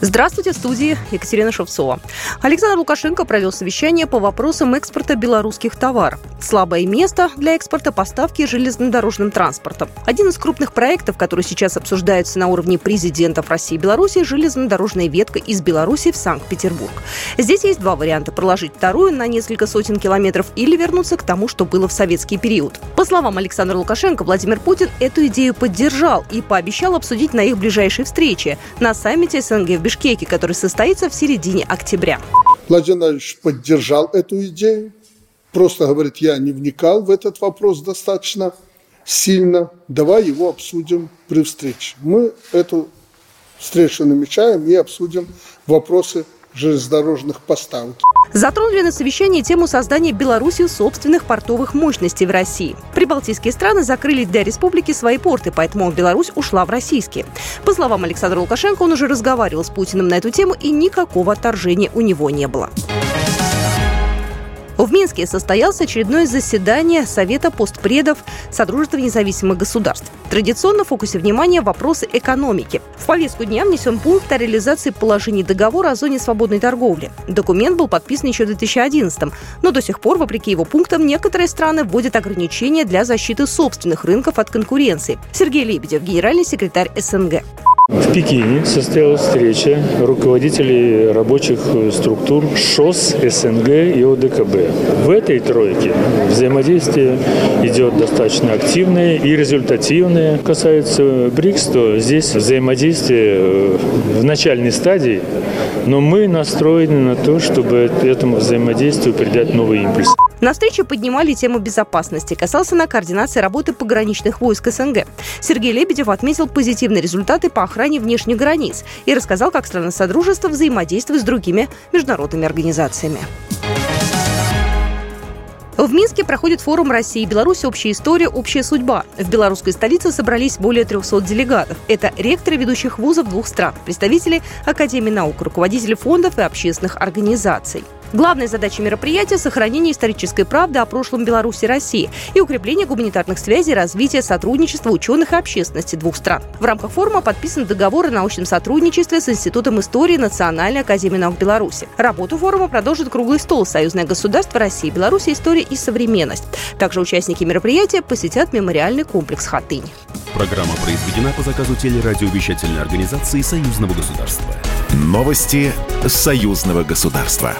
Здравствуйте, в студии Екатерина Шевцова. Александр Лукашенко провел совещание по вопросам экспорта белорусских товаров. Слабое место для экспорта поставки железнодорожным транспортом. Один из крупных проектов, который сейчас обсуждается на уровне президентов России и Беларуси, железнодорожная ветка из Беларуси в Санкт-Петербург. Здесь есть два варианта – проложить вторую на несколько сотен километров или вернуться к тому, что было в советский период. По словам Александра Лукашенко, Владимир Путин эту идею поддержал и пообещал обсудить на их ближайшей встрече на саммите СНГ в Бишкеке, который состоится в середине октября. Владимир Владимирович поддержал эту идею, просто говорит, я не вникал в этот вопрос достаточно сильно, давай его обсудим при встрече. Мы эту встречу намечаем и обсудим вопросы железнодорожных поставок. Затронули на совещании тему создания Беларусью собственных портовых мощностей в России. Прибалтийские страны закрыли для республики свои порты, поэтому Беларусь ушла в российские. По словам Александра Лукашенко, он уже разговаривал с Путиным на эту тему, и никакого отторжения у него не было. В Минске состоялось очередное заседание Совета постпредов Содружества независимых государств. Традиционно в фокусе внимания вопросы экономики. В повестку дня внесен пункт о реализации положений договора о зоне свободной торговли. Документ был подписан еще в 2011 но до сих пор, вопреки его пунктам, некоторые страны вводят ограничения для защиты собственных рынков от конкуренции. Сергей Лебедев, генеральный секретарь СНГ. В Пекине состоялась встреча руководителей рабочих структур ШОС, СНГ и ОДКБ. В этой тройке взаимодействие идет достаточно активное и результативное. Касается БРИКС, то здесь взаимодействие в начальной стадии, но мы настроены на то, чтобы этому взаимодействию придать новый импульс. На встрече поднимали тему безопасности. Касался на координации работы пограничных войск СНГ. Сергей Лебедев отметил позитивные результаты по охране внешних границ и рассказал, как страны Содружества взаимодействуют с другими международными организациями. В Минске проходит форум России и Беларуси «Общая история. Общая судьба». В белорусской столице собрались более 300 делегатов. Это ректоры ведущих вузов двух стран, представители Академии наук, руководители фондов и общественных организаций. Главная задача мероприятия – сохранение исторической правды о прошлом Беларуси и России и укрепление гуманитарных связей развитие сотрудничества ученых и общественности двух стран. В рамках форума подписан договор о научном сотрудничестве с Институтом истории Национальной академии наук Беларуси. Работу форума продолжит круглый стол «Союзное государство России, Беларуси, история и современность». Также участники мероприятия посетят мемориальный комплекс «Хатынь». Программа произведена по заказу телерадиовещательной организации Союзного государства. Новости Союзного государства.